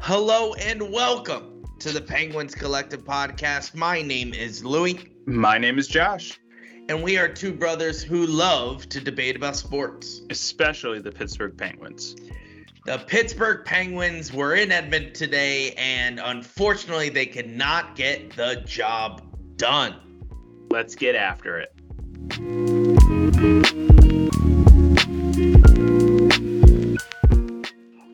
Hello and welcome to the Penguins Collective Podcast. My name is Louie. My name is Josh. And we are two brothers who love to debate about sports, especially the Pittsburgh Penguins. The Pittsburgh Penguins were in Edmonton today, and unfortunately, they could not get the job done. Let's get after it.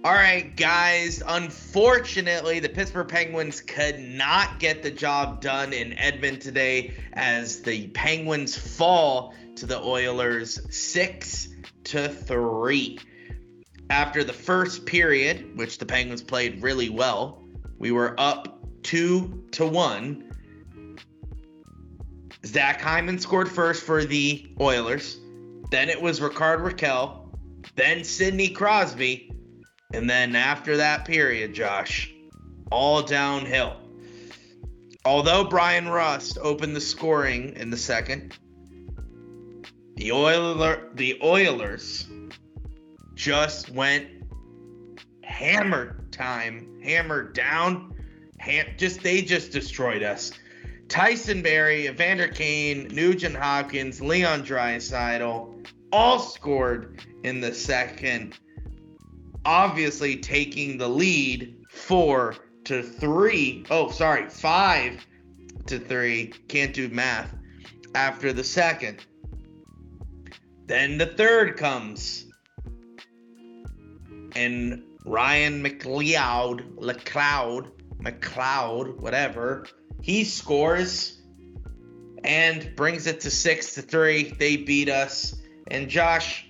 All right, guys. Unfortunately, the Pittsburgh Penguins could not get the job done in Edmonton today as the Penguins fall to the Oilers 6 to 3. After the first period, which the Penguins played really well, we were up 2 to 1. Zach Hyman scored first for the Oilers. Then it was Rickard Rakell. Then Sidney Crosby and then after that period, Josh, all downhill. Although Bryan Rust opened the scoring in the second, the Oiler the Oilers just went hammer time, hammered down, ham, just they just destroyed us. Tyson Barrie, Evander Kane, Nugent Hopkins, Leon Draisaitl all scored in the second obviously taking the lead four to three. Oh, sorry, five to three. Can't do math. After the second. Then the third comes. And Ryan McLeod, McLeod, McLeod, whatever, he scores and brings it to six to three. They beat us. And Josh,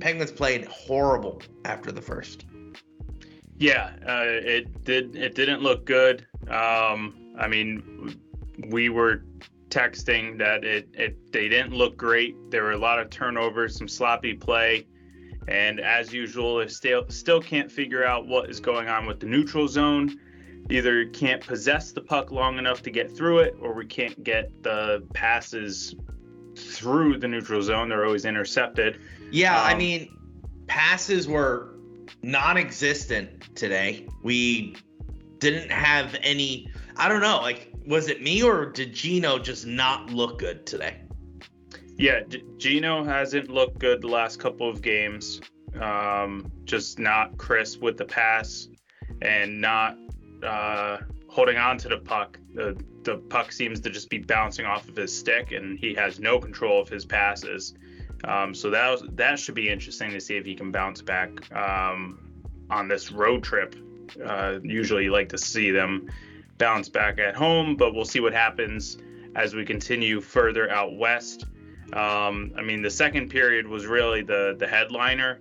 Penguins played horrible after the first. Yeah, uh, it did. It didn't look good. Um, I mean, we were texting that it, it they didn't look great. There were a lot of turnovers, some sloppy play, and as usual, if still still can't figure out what is going on with the neutral zone. Either can't possess the puck long enough to get through it, or we can't get the passes through the neutral zone. They're always intercepted. Yeah, um, I mean, passes were non-existent today. We didn't have any. I don't know. Like, was it me or did Gino just not look good today? Yeah, G- Gino hasn't looked good the last couple of games. Um, just not crisp with the pass and not uh, holding on to the puck. The the puck seems to just be bouncing off of his stick, and he has no control of his passes. Um, so that was, that should be interesting to see if he can bounce back um, on this road trip. Uh, usually, you like to see them bounce back at home, but we'll see what happens as we continue further out west. Um, I mean, the second period was really the the headliner,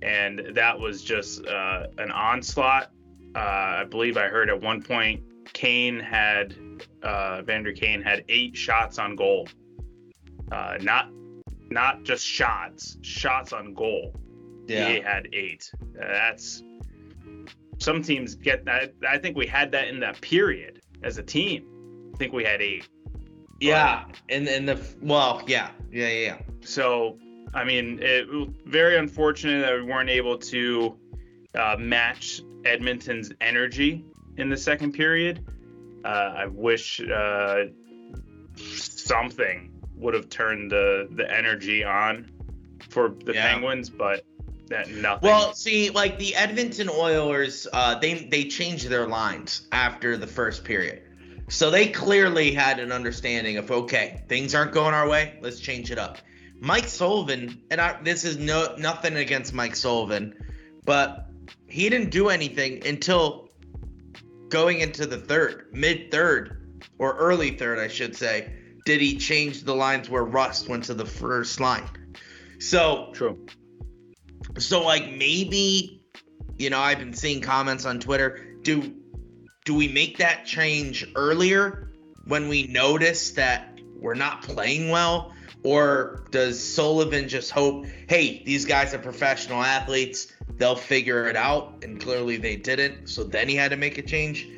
and that was just uh, an onslaught. Uh, I believe I heard at one point Kane had uh, Vander Kane had eight shots on goal. Uh, not not just shots, shots on goal. Yeah. He had eight. Uh, that's some teams get that. I think we had that in that period as a team. I think we had eight. Yeah, and and the well, yeah, yeah, yeah. So I mean, it very unfortunate that we weren't able to uh, match Edmonton's energy in the second period. Uh, I wish uh, something would have turned the the energy on for the yeah. Penguins, but that nothing. Well, see, like the Edmonton Oilers, uh, they they changed their lines after the first period, so they clearly had an understanding of okay, things aren't going our way, let's change it up. Mike Sullivan, and I, this is no nothing against Mike Sullivan, but he didn't do anything until going into the third, mid third, or early third, I should say did he change the lines where Rust went to the first line? So true. So like maybe, you know, I've been seeing comments on Twitter. Do do we make that change earlier when we notice that we're not playing well? Or does Sullivan just hope, hey, these guys are professional athletes, they'll figure it out, and clearly they didn't, so then he had to make a change?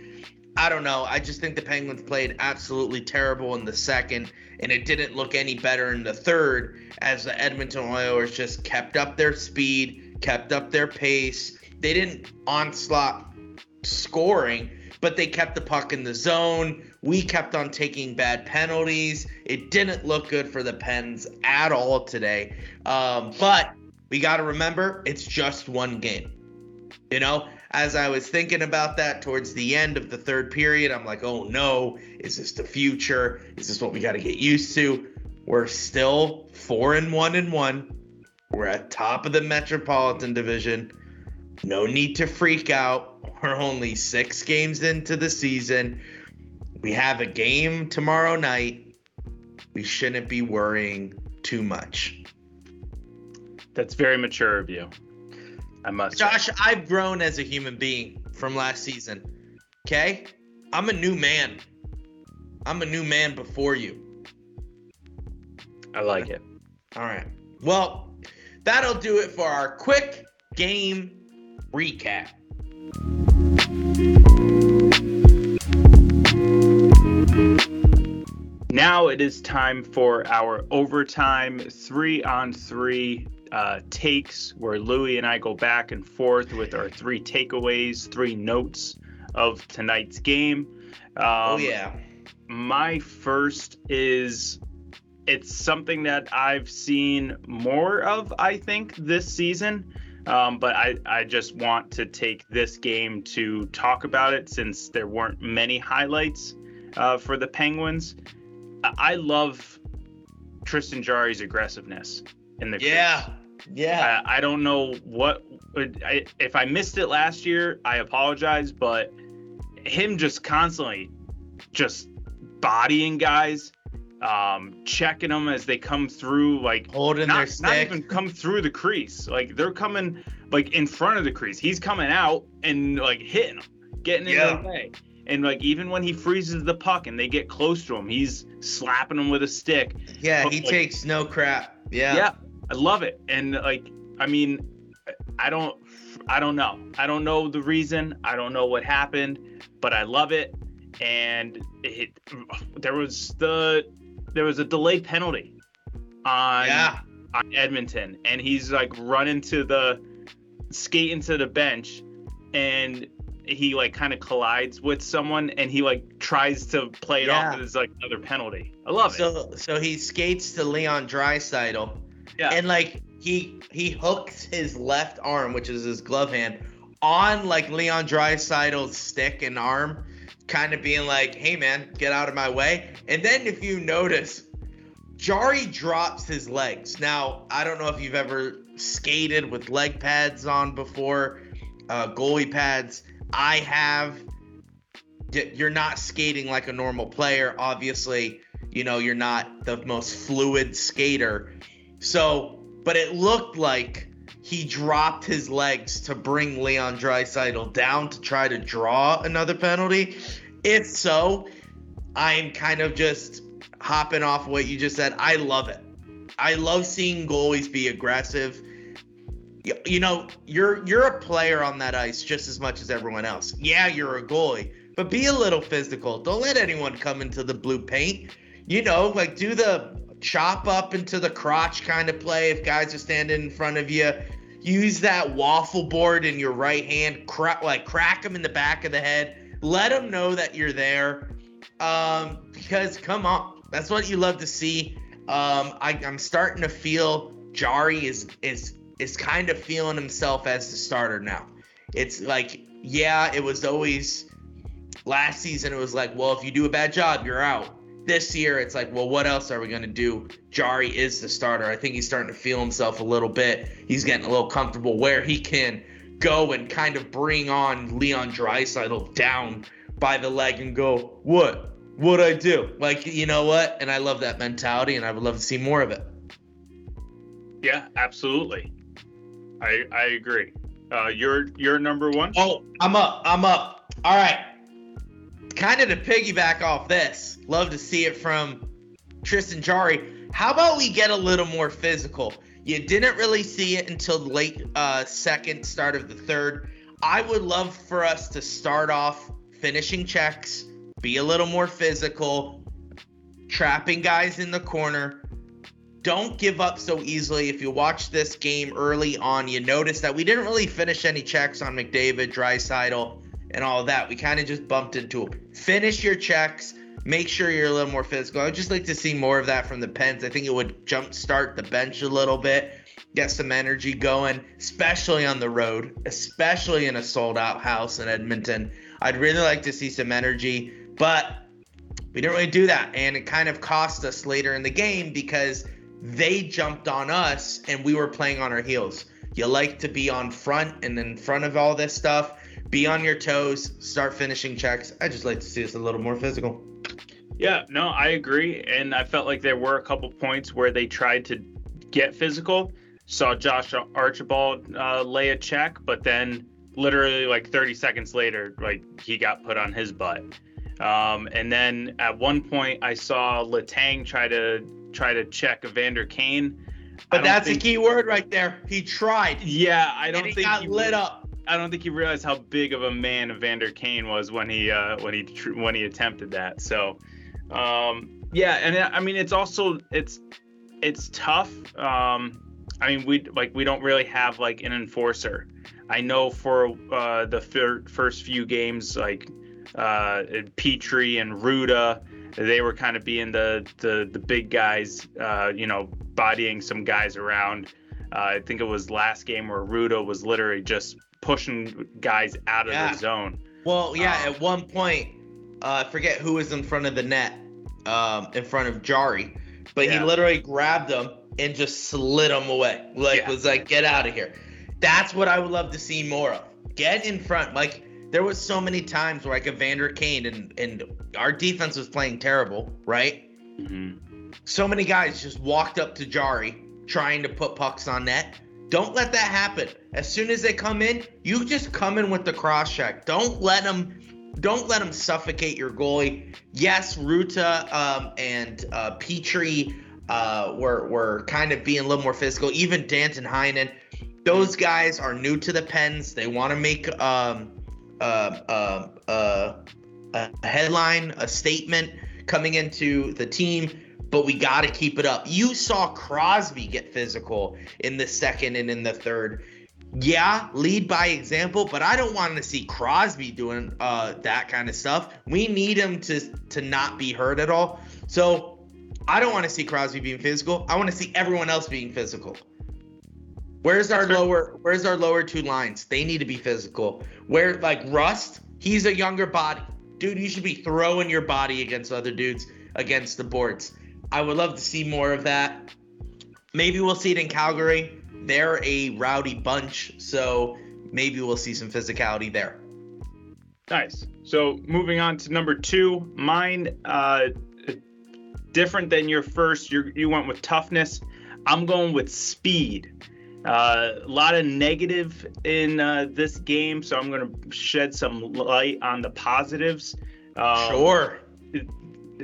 I don't know. I just think the Penguins played absolutely terrible in the second, and it didn't look any better in the third as the Edmonton Oilers just kept up their speed, kept up their pace. They didn't onslaught scoring, but they kept the puck in the zone. We kept on taking bad penalties. It didn't look good for the Pens at all today. Um, but we got to remember it's just one game. You know, as I was thinking about that towards the end of the third period, I'm like, oh no, is this the future? Is this what we got to get used to? We're still four and one and one. We're at top of the Metropolitan Division. No need to freak out. We're only six games into the season. We have a game tomorrow night. We shouldn't be worrying too much. That's very mature of you. I must. Josh, say. I've grown as a human being from last season. Okay? I'm a new man. I'm a new man before you. I like it. All right. Well, that'll do it for our quick game recap. Now it is time for our overtime three on three uh, takes where Louie and I go back and forth with our three takeaways, three notes of tonight's game. Um, oh, yeah. My first is it's something that I've seen more of, I think, this season. Um, but I, I just want to take this game to talk about it since there weren't many highlights uh, for the Penguins. I love Tristan Jarry's aggressiveness in the yeah. Yeah. I, I don't know what I, if I missed it last year, I apologize, but him just constantly just bodying guys, um, checking them as they come through, like holding not, their stick. Not even come through the crease. Like they're coming like in front of the crease. He's coming out and like hitting them, getting in yeah. their way. And like even when he freezes the puck and they get close to him, he's slapping them with a stick. Yeah, he like, takes no crap. Yeah. Yeah. I love it. And like, I mean, I don't, I don't know. I don't know the reason. I don't know what happened, but I love it. And it, there was the, there was a delay penalty on, yeah. on Edmonton, and he's like running to the, skating to the bench, and he like kind of collides with someone and he like tries to play it yeah. off as like another penalty. I love so, it. So so he skates to Leon Draisaitl yeah. And like he he hooks his left arm, which is his glove hand, on like Leon Draisaitl's stick and arm, kind of being like, "Hey man, get out of my way." And then if you notice, Jarry drops his legs. Now I don't know if you've ever skated with leg pads on before, uh, goalie pads. I have. You're not skating like a normal player, obviously. You know, you're not the most fluid skater so, but it looked like he dropped his legs to bring Leon Draisaitl down to try to draw another penalty. If so, I'm kind of just hopping off what you just said. I love it. I love seeing goalies be aggressive. You know, you're you're a player on that ice just as much as everyone else. Yeah, you're a goalie, but be a little physical. Don't let anyone come into the blue paint. You know, like do the chop up into the crotch kind of play if guys are standing in front of you. Use that waffle board in your right hand, crack like crack them in the back of the head. Let them know that you're there. Um, because come on, that's what you love to see. Um, I, I'm starting to feel Jarry is is is kind of feeling himself as the starter now. It's like, yeah, it was always last season. It was like, well, if you do a bad job, you're out this year it's like, well, what else are we going to do? Jarry is the starter. I think he's starting to feel himself a little bit. He's getting a little comfortable where he can go and kind of bring on Leon Draisaitl down by the leg and go, what? What I do? Like, you know what? And I love that mentality, and I would love to see more of it. Yeah, absolutely. I I agree. Uh, you're you're number one. Oh, I'm up. I'm up. All right kind of to piggyback off this, love to see it from Tristan Jarry. How about we get a little more physical? You didn't really see it until late uh, second, start of the third. I would love for us to start off finishing checks, be a little more physical, trapping guys in the corner. Don't give up so easily. If you watch this game early on, you notice that we didn't really finish any checks on McDavid, Draisaitl, and all that. We kind of just bumped into them. Finish your checks. Make sure you're a little more physical. I'd just like to see more of that from the Pens. I think it would jumpstart the bench a little bit, get some energy going, especially on the road, especially in a sold out house in Edmonton. I'd really like to see some energy, but we didn't really do that. And it kind of cost us later in the game because they jumped on us and we were playing on our heels. You like to be on front and in front of all this stuff, be on your toes, start finishing checks. I just like to see us a little more physical. Yeah, no, I agree. And I felt like there were a couple points where they tried to get physical. Saw Josh Archibald uh, lay a check, but then literally like 30 seconds later, like he got put on his butt. Um, and then at one point, I saw Letang try to try to check Evander Kane. But that's think, a key word right there. He tried. Yeah, I don't he think got he lit up. I don't think he realized how big of a man Evander Kane was when he uh, when he when he attempted that. So, um, yeah, and I mean it's also it's it's tough. Um, I mean we like we don't really have like an enforcer. I know for uh, the fir- first few games like uh, Petry and Rutta they were kind of being the the, the big guys, uh, you know, bodying some guys around. Uh, I think it was last game where Rutta was literally just pushing guys out of yeah. the zone. Well, yeah, um, at one point, uh, I forget who was in front of the net, um, in front of Jarry, but yeah. he literally grabbed them and just slid them away. Like yeah. was like, get out of here. That's what I would love to see more of. Get in front, like there was so many times where like Evander Kane and and our defense was playing terrible, right? Mm-hmm. So many guys just walked up to Jarry trying to put pucks on net. Don't let that happen. As soon as they come in, you just come in with the cross check. Don't let them don't let them suffocate your goalie. Yes, Rutta um, and uh, Petry uh, were were kind of being a little more physical. Even Danton Heinen, those guys are new to the Pens. They want to make um, uh, uh, a headline, a statement coming into the team, but we got to keep it up. You saw Crosby get physical in the second and in the third. Yeah, lead by example, but I don't want to see Crosby doing uh, that kind of stuff. We need him to to not be hurt at all. So I don't want to see Crosby being physical. I want to see everyone else being physical. Where's our lower where's our lower two lines? They need to be physical. Where like Rust, he's a younger body. Dude, you should be throwing your body against other dudes against the boards. I would love to see more of that. Maybe we'll see it in Calgary. They're a rowdy bunch, so maybe we'll see some physicality there. Nice. So moving on to number two, mine uh different than your first. You you went with toughness. I'm going with speed. Uh, a lot of negative in uh, this game, so I'm going to shed some light on the positives. Um, sure.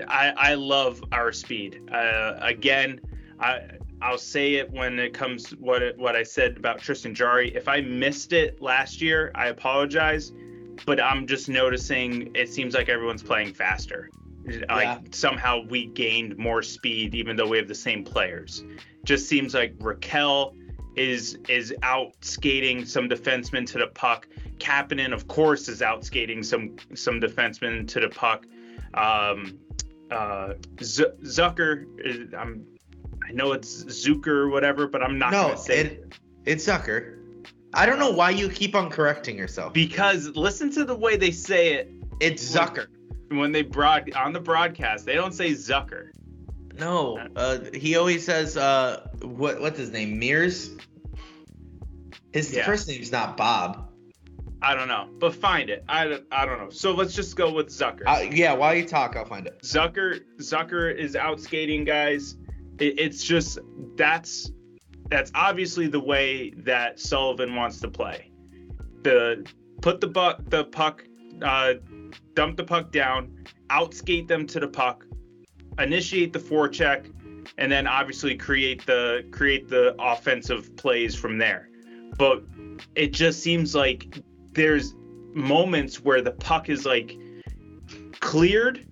I, I love our speed. Uh, again, I I'll say it when it comes what it, what I said about Tristan Jarry. If I missed it last year, I apologize, but I'm just noticing it seems like everyone's playing faster. Like yeah. somehow we gained more speed even though we have the same players. Just seems like Rakell is is out skating some defensemen to the puck. Kapanen, of course, is out skating some some defensemen to the puck. Um, uh, Z- Zucker, is, I'm, I know it's Zucker or whatever, but I'm not no, gonna say it. It's Zucker. I don't know why you keep on correcting yourself. Because listen to the way they say it. It's Zucker. When they broad on the broadcast, they don't say Zucker. No, uh, he always says, uh, what what's his name? Mears. His yeah. first name's not Bob. I don't know, but find it. I, I don't know. So let's just go with Zucker. Uh, yeah, while you talk, I'll find it. Zucker Zucker is out skating guys. It, it's just that's that's obviously the way that Sullivan wants to play. The put the buck the puck, uh, dump the puck down, outskate them to the puck, initiate the forecheck, and then obviously create the create the offensive plays from there but it just seems like there's moments where the puck is like cleared,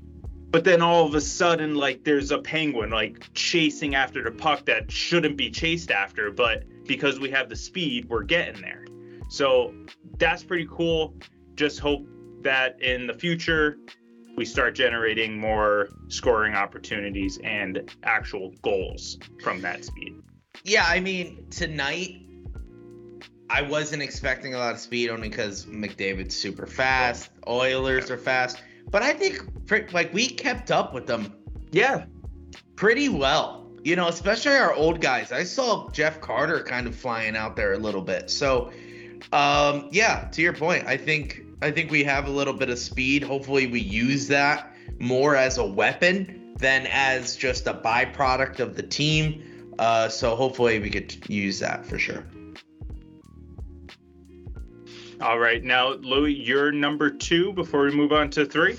but then all of a sudden, like there's a penguin like chasing after the puck that shouldn't be chased after, but because we have the speed, we're getting there. So that's pretty cool. Just hope that in the future we start generating more scoring opportunities and actual goals from that speed. Yeah, I mean, tonight I wasn't expecting a lot of speed only because McDavid's super fast, Oilers are fast, but I think like we kept up with them. Yeah, pretty well. You know, especially our old guys. I saw Jeff Carter kind of flying out there a little bit. So, um, yeah, to your point, I think I think we have a little bit of speed. Hopefully, we use that more as a weapon than as just a byproduct of the team. Uh, so hopefully, we could use that for sure. All right, now Louis, you're number two before we move on to three.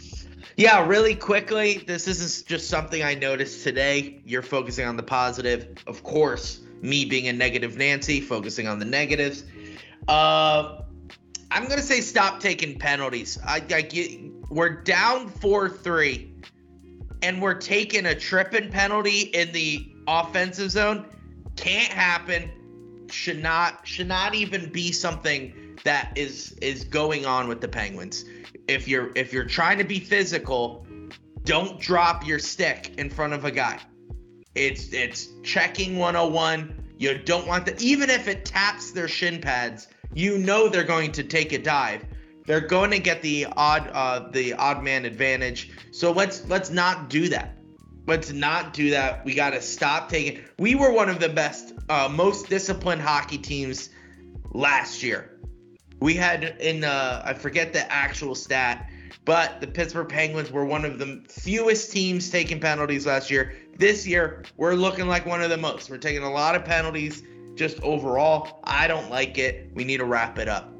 Yeah, really quickly, this isn't just something I noticed today. You're focusing on the positive, of course. Me being a negative Nancy, focusing on the negatives. Uh, I'm gonna say stop taking penalties. I, I get we're down four three, and we're taking a tripping penalty in the offensive zone. Can't happen. Should not should not even be something that is is going on with the Penguins. If you're if you're trying to be physical, don't drop your stick in front of a guy. It's it's checking 101. You don't want that even if it taps their shin pads you know they're going to take a dive. They're going to get the odd uh, the odd man advantage. So let's let's not do that. Let's not do that. We got to stop taking. We were one of the best, uh, most disciplined hockey teams last year. We had in uh, I forget the actual stat, but the Pittsburgh Penguins were one of the fewest teams taking penalties last year. This year, we're looking like one of the most. We're taking a lot of penalties just overall, I don't like it. We need to wrap it up.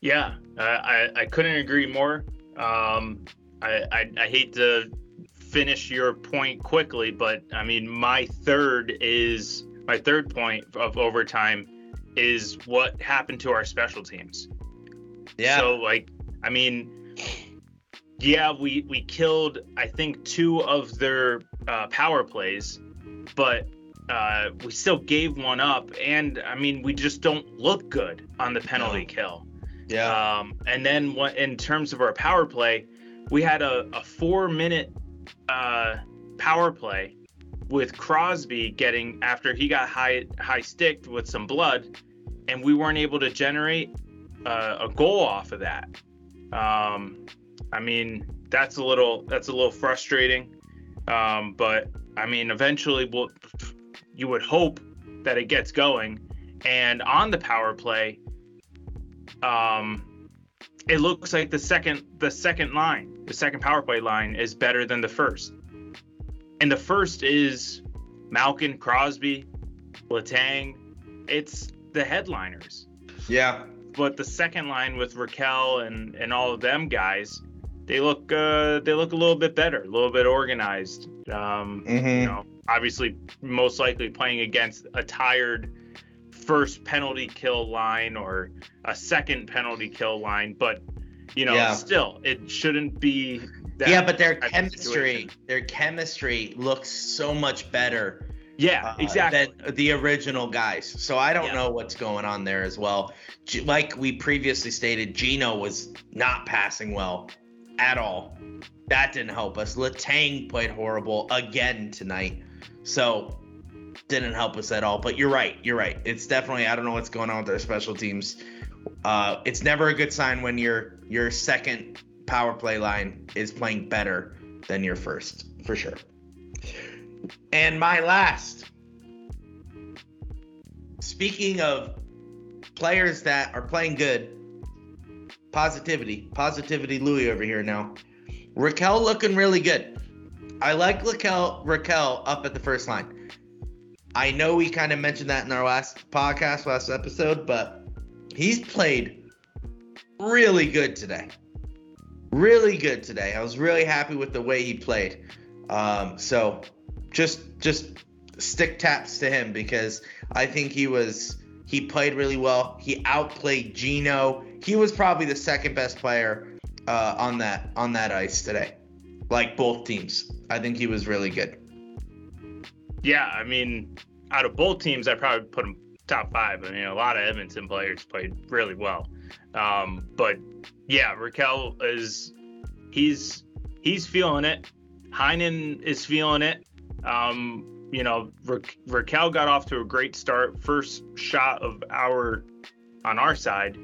Yeah, uh, I, I couldn't agree more. Um, I, I, I hate to finish your point quickly, but I mean, my third is my third point of overtime is what happened to our special teams. Yeah. So like, I mean, yeah, we we killed I think two of their uh, power plays, but uh, we still gave one up, and I mean, we just don't look good on the penalty no. kill. Yeah. Um, and then what in terms of our power play, we had a, a four minute uh, power play with Crosby getting after he got high high sticked with some blood, and we weren't able to generate uh, a goal off of that. Um, I mean, that's a little that's a little frustrating. Um, but I mean, eventually we'll you would hope that it gets going. And on the power play, um, it looks like the second the second line, the second power play line, is better than the first. And the first is Malkin, Crosby, Letang. It's the headliners. Yeah. But the second line with Rakell and and all of them guys, they look uh, they look a little bit better, a little bit organized. Um, mm-hmm. You know, obviously most likely playing against a tired first penalty kill line or a second penalty kill line, but you know, yeah. still it shouldn't be. That Yeah, but their chemistry, their chemistry looks so much better. Yeah, uh, exactly. Than the original guys. So I don't yeah. know what's going on there as well. Like we previously stated, Gino was not passing well at all. That didn't help us. Letang played horrible again tonight. So didn't help us at all. But you're right. You're right. It's definitely I don't know what's going on with their special teams. Uh, it's never a good sign when your your second power play line is playing better than your first, for sure. And my last. Speaking of players that are playing good, positivity, positivity, Louis over here now. Rakell looking really good. I like Rakell, Rakell up at the first line. I know we kind of mentioned that in our last podcast, last episode, but he's played really good today. Really good today. I was really happy with the way he played. Um, so just just stick taps to him because I think he was he played really well. He outplayed Gino. He was probably the second best player uh, on that on that ice today. Like both teams, I think he was really good. Yeah, I mean, out of both teams, I probably put him top five. I mean, a lot of Edmonton players played really well, um, but yeah, Rakell is he's he's feeling it. Heinen is feeling it. Um, you know, Ra- Rakell got off to a great start. First shot of our on our side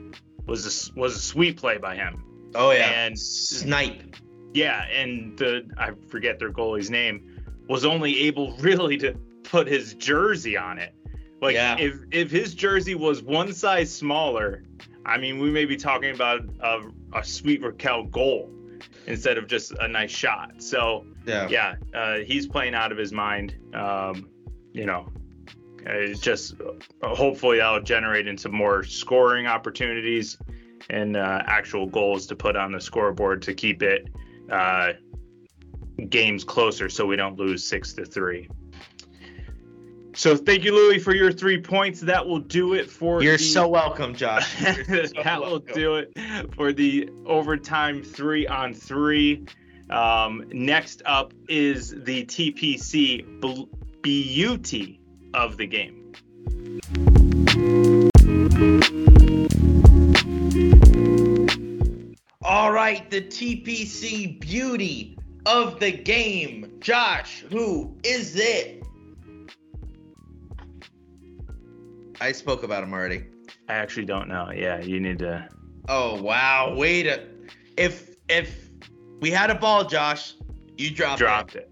was a, was a sweet play by him. Oh yeah, And snipe. yeah, and the I forget their goalie's name was only able really to put his jersey on it. Like Yeah. if if his jersey was one size smaller, I mean we may be talking about a, a sweet Rakell goal instead of just a nice shot. So Yeah. yeah, uh, he's playing out of his mind. Um, you know, uh, it's just uh, hopefully that'll generate into more scoring opportunities and uh, actual goals to put on the scoreboard to keep it uh, games closer, so we don't lose six to three. So thank you, Louis, for your three points. That will do it for You're the- so welcome, Josh. So that will do it for the overtime three on three. Um, next up is the TPC bl- beauty of the game. All right, the TPC beauty of the game. Josh, who is it? I spoke about him already. I actually don't know. Yeah, you need to. Oh wow, wait a if if we had a ball, Josh, you dropped, Dropped it.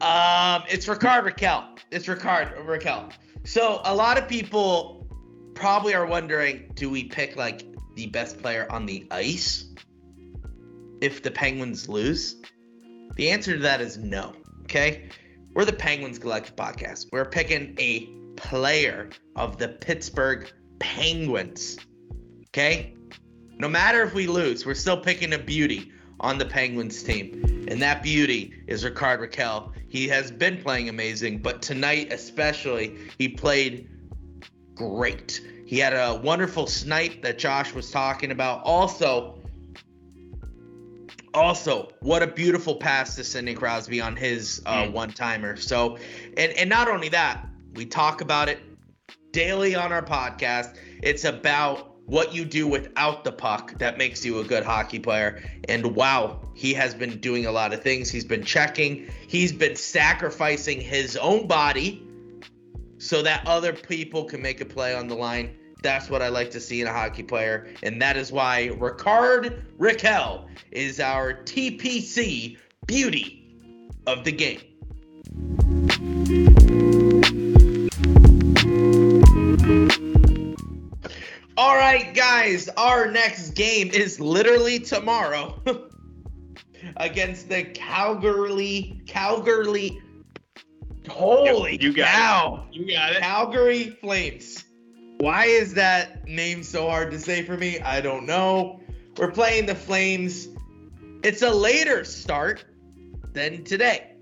it. Um, it's Rickard Rakell. It's Rickard Rakell. So a lot of people probably are wondering, do we pick like the best player on the ice if the Penguins lose? The answer to that is no. Okay, we're the Penguins Collective Podcast. We're picking a player of the Pittsburgh Penguins. Okay, no matter if we lose, we're still picking a beauty on the Penguins team. And that beauty is Rickard Rakell. He has been playing amazing, but tonight especially, he played great. He had a wonderful snipe that Josh was talking about. Also, also, what a beautiful pass to Sidney Crosby on his uh, Mm. one timer. So, and and not only that, we talk about it daily on our podcast. It's about what you do without the puck that makes you a good hockey player. And wow, he has been doing a lot of things. He's been checking, he's been sacrificing his own body so that other people can make a play on the line. That's what I like to see in a hockey player. And that is why Rickard Rakell is our TPC beauty of the game. Right, guys, our next game is literally tomorrow against the Calgary Calgary Holy You got it. cow. You got it. Calgary Flames. Why is that name so hard to say for me? I don't know. We're playing the Flames. It's a later start than today.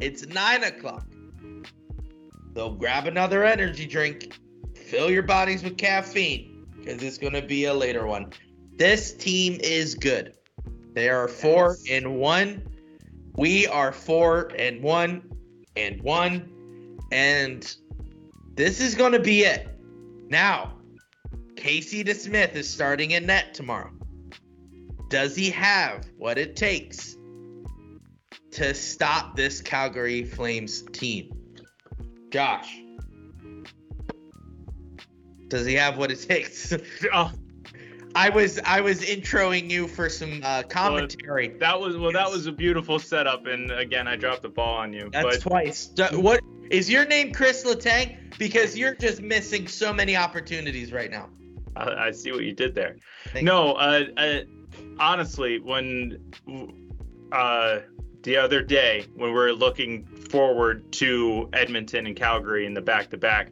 It's nine o'clock. So grab another energy drink, fill your bodies with caffeine, because it's going to be a later one. This team is good. They are four Yes. and one. We are four and one and one. And this is going to be it. Now, Casey DeSmith is starting in net tomorrow. Does he have what it takes to stop this Calgary Flames team? Josh, does he have what it takes? Oh, I was I was introing you for some uh, commentary. that was well. That was a beautiful setup, and again, I dropped the ball on you. That's but twice. What is your name, Chris Letang? Because you're just missing so many opportunities right now. I, I see what you did there. Thank no, uh, uh, honestly, when uh, the other day when we are looking forward to Edmonton and Calgary in the back-to-back,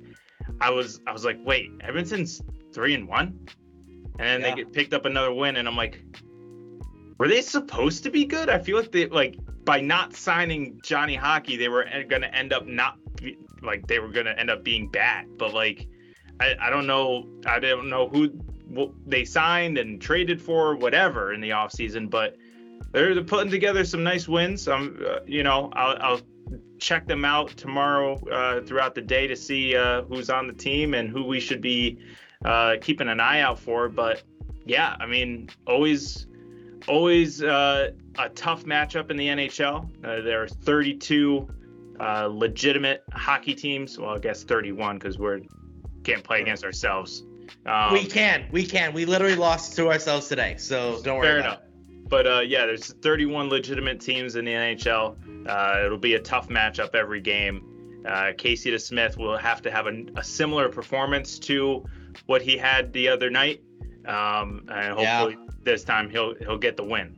I was I was like, wait, Edmonton's three and one, and then Yeah. they get picked up another win, and I'm like, were they supposed to be good? I feel like they like by not signing Johnny Hockey, they were going to end up not like they were going to end up being bad, but like. I, I don't know. I don't know who they signed and traded for whatever in the offseason, but they're putting together some nice wins. Um, uh, you know, I'll, I'll, check them out tomorrow uh, throughout the day to see uh, who's on the team and who we should be uh, keeping an eye out for. But yeah, I mean, always, always uh, a tough matchup in the NHL. Uh, there are 32 uh, legitimate hockey teams. Well, I guess 31 because we're can't play against ourselves. Um, we can, we can. We literally lost to ourselves today, so don't worry. Fair enough. It. But uh, yeah, there's 31 legitimate teams in the NHL. Uh, it'll be a tough matchup every game. Uh, Casey DeSmith will have to have a, a, similar performance to what he had the other night, um, and hopefully yeah. this time he'll he'll get the win.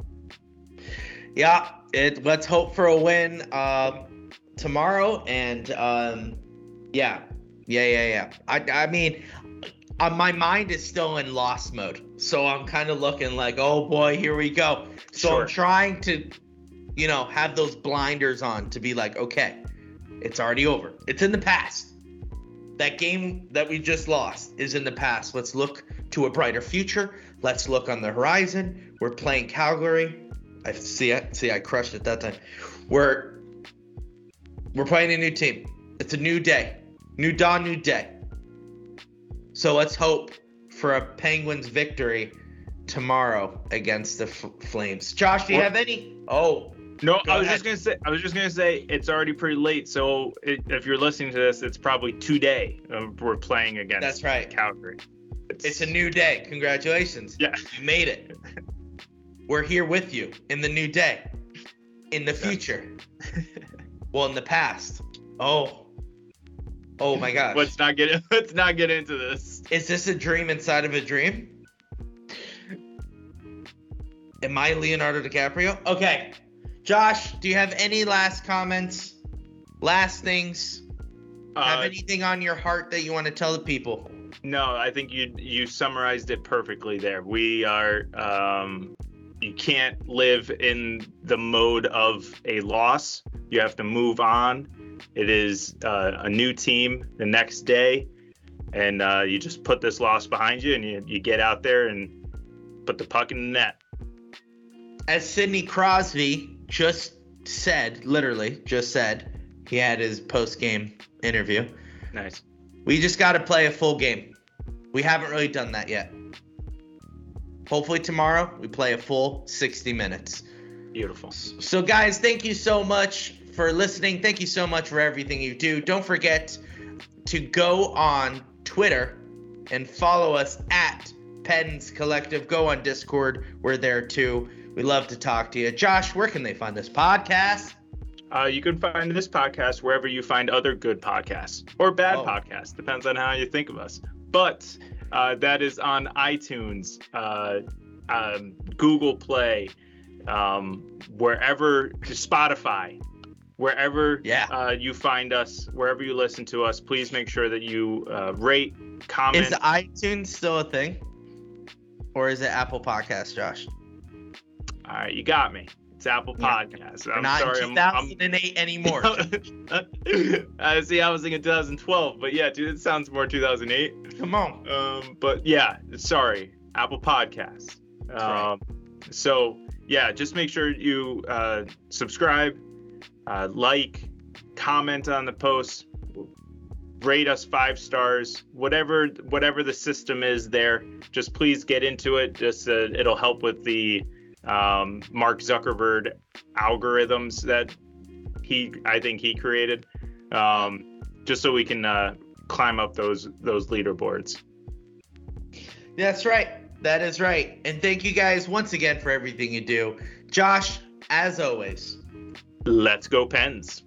Yeah, it. Let's hope for a win um, tomorrow, and um, yeah, yeah, yeah, yeah. I, I mean, uh, my mind is still in lost mode, so I'm kind of looking like, oh boy, here we go. So sure. I'm trying to, you know, have those blinders on to be like, okay, it's already over. It's in the past. That game that we just lost is in the past. Let's look to a brighter future. Let's look on the horizon. We're playing Calgary. I see. I see. I crushed it that time. We're we're playing a new team. It's a new day, new dawn, new day. So let's hope for a Penguins victory tomorrow against the F- Flames. Josh, do you have any? Oh, no, Go I was ahead. just gonna say. I was just gonna say it's already pretty late. So it, if you're listening to this, it's probably today uh, we're playing against. That's right, Calgary. It's, it's a new day. Congratulations. Yeah, you made it. we're here with you in the new day, in the future. well, in the past. Oh. Oh my gosh. Let's not get let's not get into this. Is this a dream inside of a dream? Am I Leonardo DiCaprio? Okay. Josh, do you have any last comments? Last things? Uh, have anything on your heart that you want to tell the people? No, I think you you summarized it perfectly there. We are um, you can't live in the mode of a loss. You have to move on. It is uh, a new team the next day, and uh, you just put this loss behind you, and you, you get out there and put the puck in the net. As Sidney Crosby just said, literally just said, he had his post game interview. Nice. We just got to play a full game. We haven't really done that yet. Hopefully tomorrow we play a full 60 minutes. Beautiful. So guys, thank you so much for listening. Thank you so much for everything you do. Don't forget to go on Twitter and follow us at Pens Collective. Go on Discord. We're there too. We love to talk to you. Josh, where can they find this podcast? Uh, you can find this podcast wherever you find other good podcasts or bad oh. podcasts. Depends on how you think of us. But uh, that is on iTunes, uh, um, Google Play, um, wherever, Spotify, wherever yeah. uh, you find us, wherever you listen to us, please make sure that you uh, rate, comment. Is iTunes still a thing? Or is it Apple Podcast, Josh? All right, you got me. It's Apple Podcasts. I'm not sorry, in 2008 I'm, anymore. I see. I was thinking 2012, but yeah, dude, it sounds more 2008. Come on. Um, but yeah, sorry, Apple Podcasts. Um, right. so yeah, just make sure you uh, subscribe, uh, like, comment on the post, rate us five stars, whatever whatever the system is there. Just please get into it. Just uh, it'll help with the um, Mark Zuckerberg algorithms that he I think he created, um, just so we can uh, climb up those those leaderboards. That's right. That is right. And thank you guys once again for everything you do. Josh, as always. Let's go Pens.